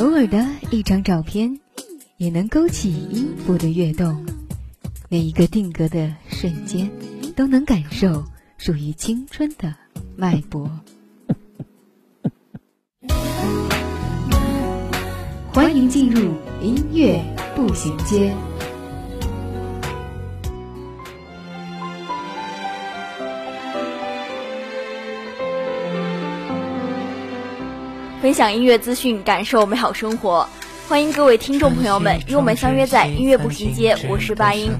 偶尔的一张照片，也能勾起音符的跃动。每一个定格的瞬间，都能感受属于青春的脉搏。欢迎进入音乐步行街。分享音乐资讯，感受美好生活。欢迎各位听众朋友们与我们相约在音乐步行街，我是八音。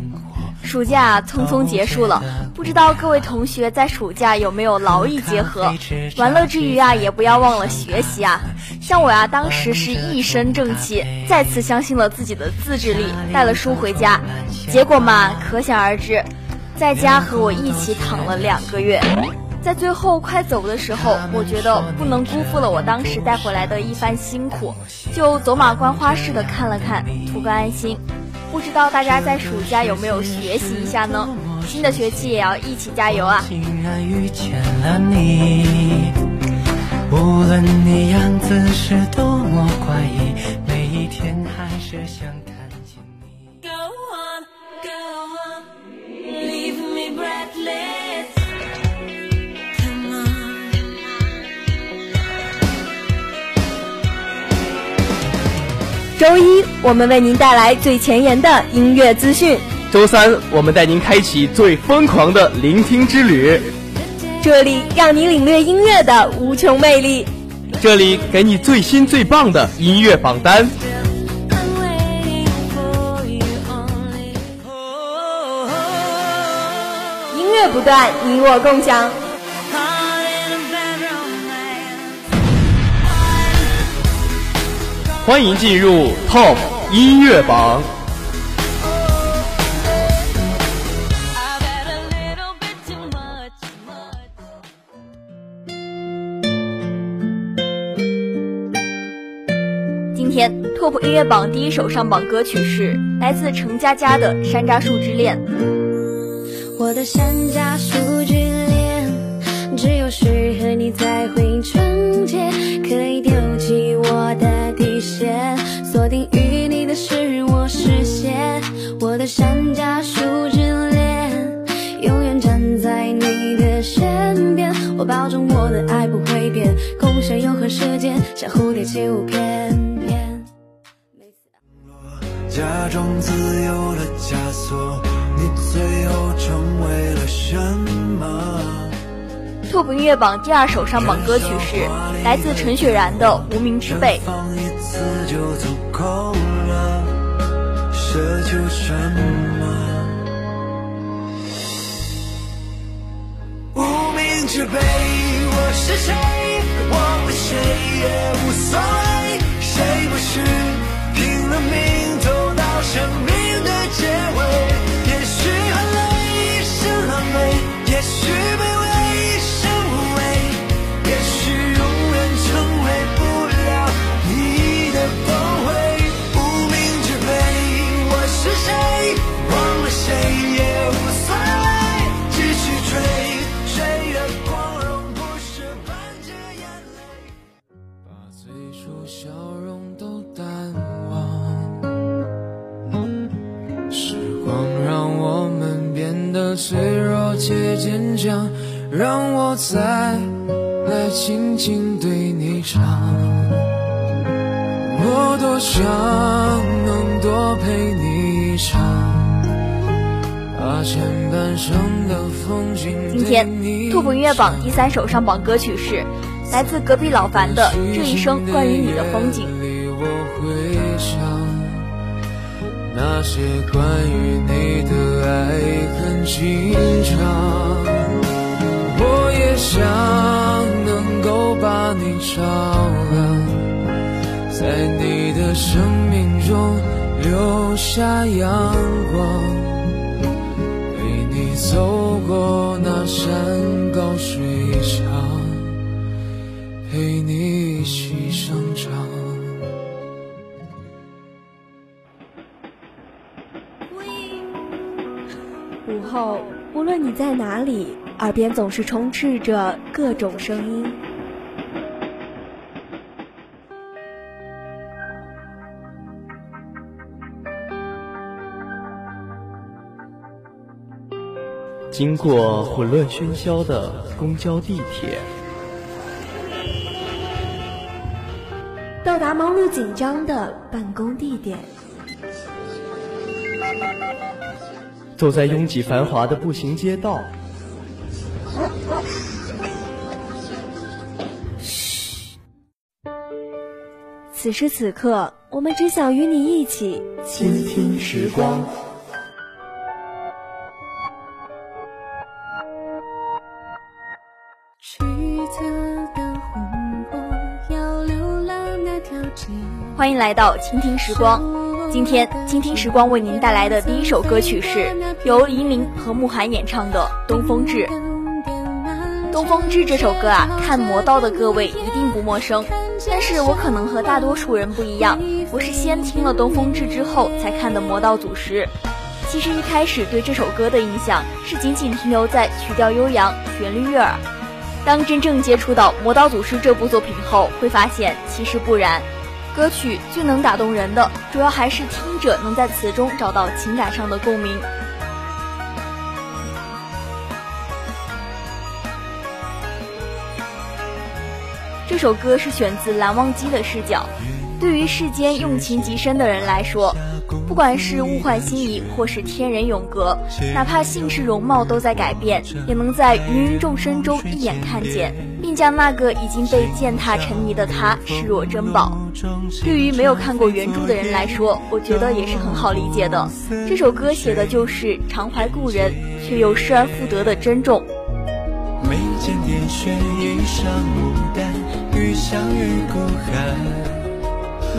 暑假匆匆结束了，不知道各位同学在暑假有没有劳逸结合？玩乐之余啊，也不要忘了学习啊。像我呀，当时是一身正气，再次相信了自己的自制力，带了书回家。结果嘛，可想而知，在家和我一起躺了两个月。在最后快走的时候，我觉得不能辜负了我当时带回来的一番辛苦，就走马观花似的看了看，图个安心。不知道大家在暑假有没有学习一下呢？新的学期也要一起加油啊！无论你样子是多么怪异，每一天还是想周一，我们为您带来最前沿的音乐资讯；周三，我们带您开启最疯狂的聆听之旅。这里让你领略音乐的无穷魅力，这里给你最新最棒的音乐榜单。Oh, 音乐不断，你我共享。欢迎进入 Top 音乐榜。今天 TOP 音乐榜第一首上榜歌曲是来自程佳佳的《山楂树之恋》。我的山楂树之恋，只有适合你才会纯洁，的山楂树之恋，永远站在你的身边，我保证我的爱不会变，共享永恒时间，像蝴蝶起舞翩翩。每次假装自由了枷锁，你最后成为了什么？TOP 音乐榜第二首上榜歌曲是来自陈雪然的《无名之辈》。有，什么？无名之辈，我是谁？忘了谁也无所谓，谁不是拼了命走到生命的结尾？也许很累，是狼狈，也许今天 TOP 音乐榜第三首上榜歌曲是来自隔壁老樊的《这一生关于你的风景》。我会想那些关于你的爱很经常，我也想能够把你照亮，在你的生命中留下阳光，走过那山高水长，陪你一起生长。午后，无论你在哪里，耳边总是充斥着各种声音。经过混乱喧嚣的公交、地铁，到达忙碌紧张的办公地点，走在拥挤繁华的步行街道，此时此刻，我们只想与你一起倾听时光。欢迎来到倾听时光。今天，倾听时光为您带来的第一首歌曲是由黎明和慕寒演唱的《东风志》。《东风志》这首歌啊，看魔道的各位一定不陌生。但是我可能和大多数人不一样，我是先听了《东风志》之后才看的《魔道祖师》。其实一开始对这首歌的印象是仅仅停留在曲调悠扬、旋律悦耳。当真正接触到《魔道祖师》这部作品后，会发现其实不然。歌曲最能打动人的，主要还是听者能在词中找到情感上的共鸣。这首歌是选自蓝忘机的视角，对于世间用情极深的人来说，不管是物换星移，或是天人永隔，哪怕姓氏容貌都在改变，也能在芸芸众生中一眼看见，并将那个已经被践踏沉迷的他视若珍宝。对于没有看过原著的人来说，我觉得也是很好理解的。这首歌写的就是常怀故人，却又失而复得的珍重。眉间点穴一上牡丹，欲笑欲孤寒。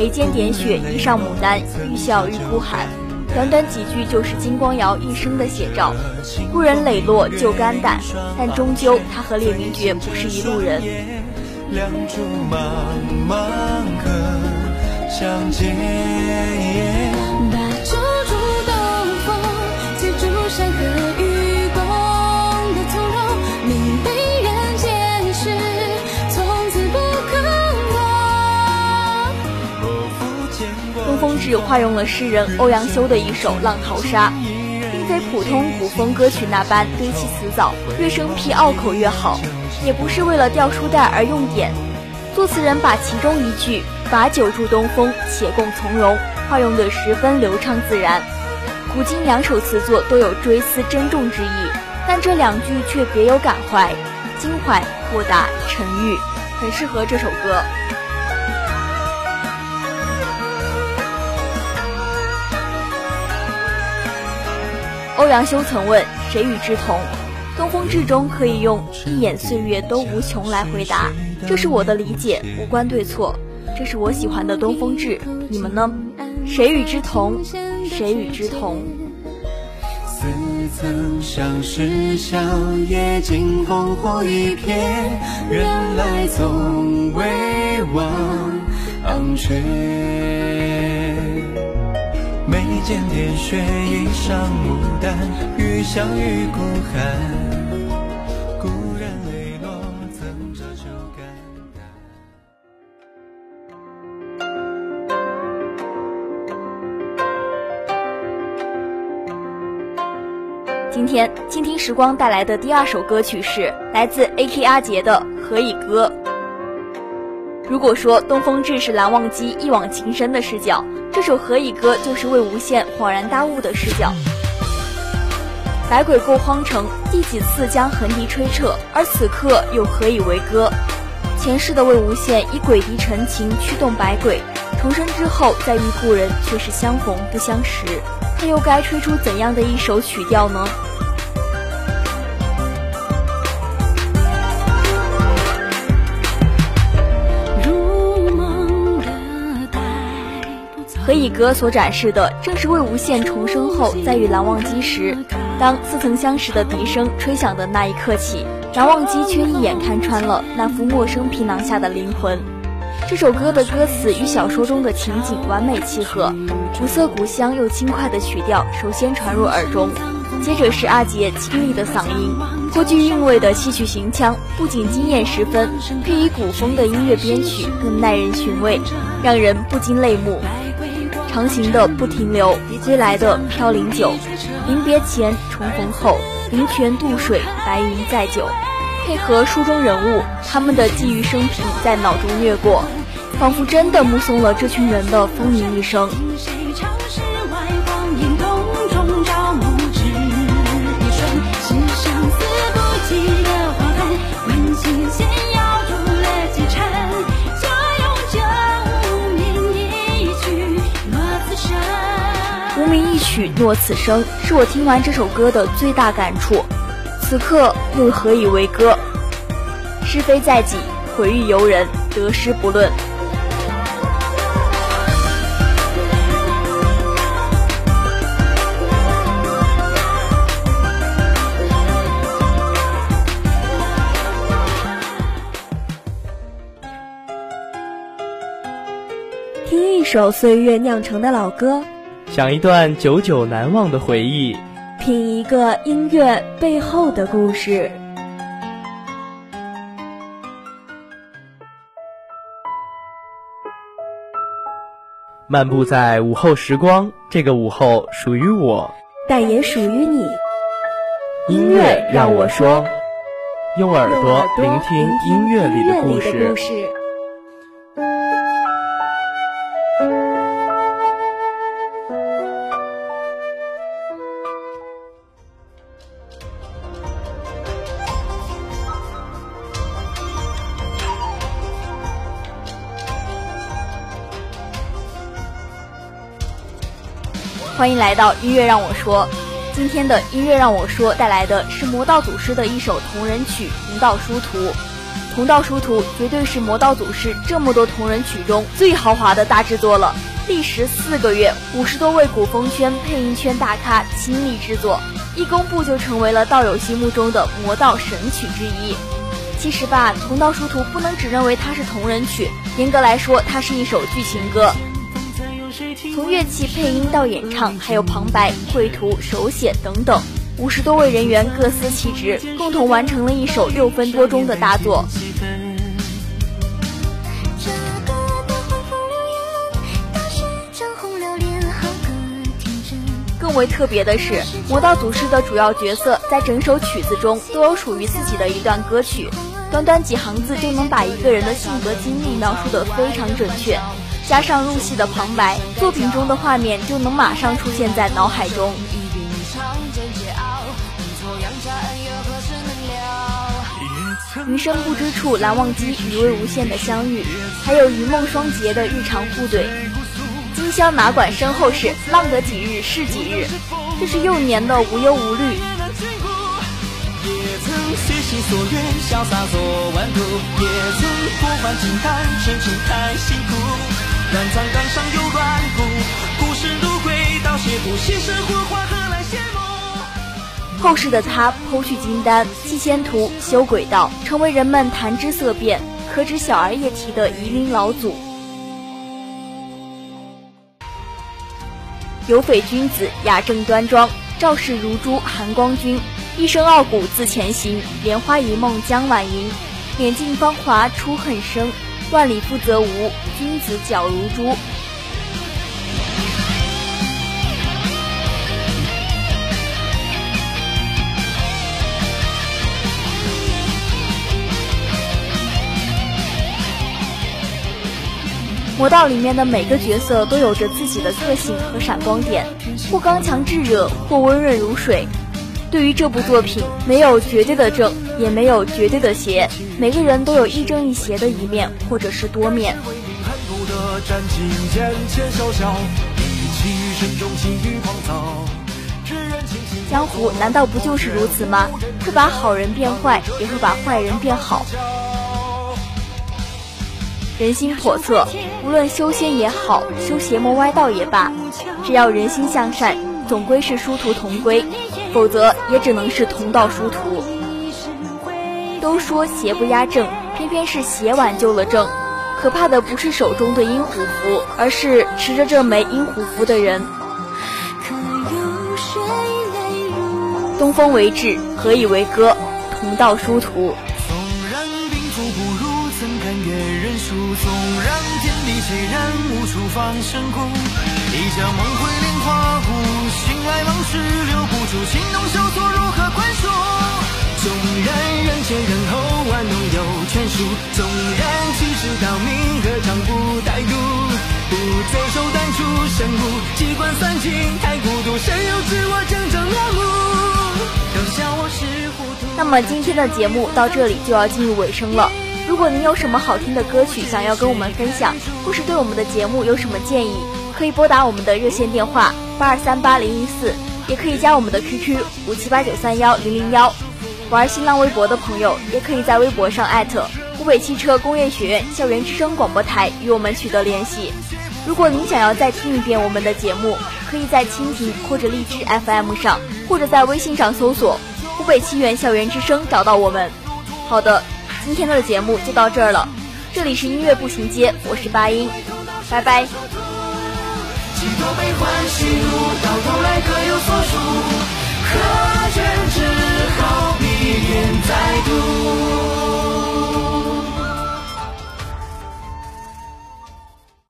眉间点血，衣上牡丹，欲笑欲哭喊。短短几句就是金光瑶一生的写照。故人磊落就肝胆，但终究他和列明觉不是一路人。两竹茫茫相见。挂。东风致化用了诗人欧阳修的一首《浪淘沙》，并非普通古风歌曲那般堆砌词藻，越生僻拗口越好，也不是为了掉书袋而用典。作词人把其中一句“把酒祝东风，且共从容”化用得十分流畅自然。古今两首词作都有追思珍重之意，但这两句却别有感怀，襟怀、豁达、沉郁，很适合这首歌。欧阳修曾问：“谁与之同？”东风志中可以用“一眼岁月都无穷”来回答，这是我的理解，无关对错。这是我喜欢的东风志，你们呢？谁与之同？谁与之同？似曾相识，笑靥惊烽火一瞥，原来总未忘却。眉间点穴，一上牡丹，欲笑欲孤寒。故人泪落，怎折旧肝胆？今天倾听时光带来的第二首歌曲是来自 A.K 阿杰的《何以歌》。如果说东风致是蓝忘机一往情深的视角，这首《何以歌》就是魏无羡恍然大悟的视角。百鬼过荒城，第几次将横笛吹彻，而此刻又何以为歌？前世的魏无羡以鬼笛陈情驱动百鬼，重生之后再遇故人，却是相逢不相识，他又该吹出怎样的一首曲调呢？何以歌所展示的，正是魏无羡重生后在与蓝忘机时，当似曾相识的笛声吹响的那一刻起，蓝忘机却一眼看穿了那副陌生皮囊下的灵魂。这首歌的歌词与小说中的情景完美契合，古色古香又轻快的曲调首先传入耳中，接着是阿杰清丽的嗓音，颇具韵味的戏曲行腔，不仅惊艳十分，配以古风的音乐编曲更耐人寻味，让人不禁泪目。长行的不停留，归来的飘零久，临别前重逢后，灵泉渡水，白云载酒。配合书中人物，他们的际遇生平在脑中掠过，仿佛真的目送了这群人的风云一生。曲诺此生，是我听完这首歌的最大感触。此刻又何以为歌？是非在己，毁誉由人，得失不论。听一首岁月酿成的老歌，想一段久久难忘的回忆。品一个音乐背后的故事。漫步在午后时光，这个午后属于我，但也属于你。音乐让我说，用耳朵聆听音乐里的故事。欢迎来到音乐让我说，今天的音乐让我说带来的是魔道祖师的一首同人曲《同道殊途》。《同道殊途》绝对是魔道祖师这么多同人曲中最豪华的大制作了，历时四个月，五十多位古风圈、配音圈大咖倾力制作，一公布就成为了道友心目中的魔道神曲之一。其实吧，《同道殊途》不能只认为它是同人曲，严格来说，它是一首剧情歌。从乐器配音到演唱，还有旁白、绘图、手写等等，五十多位人员各司其职，共同完成了一首六分多钟的大作。更为特别的是，魔道祖师的主要角色在整首曲子中都有属于自己的一段歌曲，短短几行字就能把一个人的性格经历描述得非常准确。加上入戏的旁白，作品中的画面就能马上出现在脑海中。余生不知处，蓝忘机与魏无羡的相遇，还有云梦双杰的日常互怼。今宵哪管身后事，浪得几日是几日。这是幼年的无忧无虑。也曾乱葬岗上有乱骨，故事如轨道写不写生活化何来谢幕？后世的他剖去金丹，弃仙途，修轨道，成为人们谈之色变、可指小儿夜啼的夷陵老祖。有匪君子，雅正端庄，赵氏如珠，寒光君，一生傲骨自前行，莲花一梦江晚吟，脸尽芳华出恨生。万里不则无，君子皎如珠。魔道里面的每个角色都有着自己的个性和闪光点，或刚强炙热，或温润如水。对于这部作品，没有绝对的正，也没有绝对的邪，每个人都有亦正亦邪的一面，或者是多面。江湖难道不就是如此吗？会把好人变坏，也会把坏人变好。人心叵测，无论修仙也好，修邪魔歪道也罢，只要人心向善，总归是殊途同归，否则也只能是同道殊途。都说邪不压正，偏偏是邪挽救了正。可怕的不是手中的阴虎符，而是持着这枚阴虎符的人。东风为志，何以为歌？同道殊途。纵然兵符不如，怎敢阅人书？纵然天地虽然，无处放神骨。一将梦回莲花坞，来往事留不住，情浓小锁如何宽恕？纵然人前人后玩弄有权术，纵然欺世盗名何尝不歹毒？不择手段出神物，机关算尽太孤独，谁又知我真正面目？都笑我是糊涂。那么今天的节目到这里就要进入尾声了。如果您有什么好听的歌曲想要跟我们分享，或是对我们的节目有什么建议，可以拨打我们的热线电话八二三八零零四，也可以加我们的 QQ 五七八九三幺零零幺。玩新浪微博的朋友，也可以在微博上艾特湖北汽车工业学院校园之声广播台与我们取得联系。如果您想要再听一遍我们的节目，可以在蜻蜓或者荔枝 FM 上，或者在微信上搜索“湖北汽院校园之声”找到我们。好的，今天的节目就到这儿了。这里是音乐步行街，我是八音，拜拜。几多悲欢喜怒，到头来各有所属。可愿只好闭眼再读？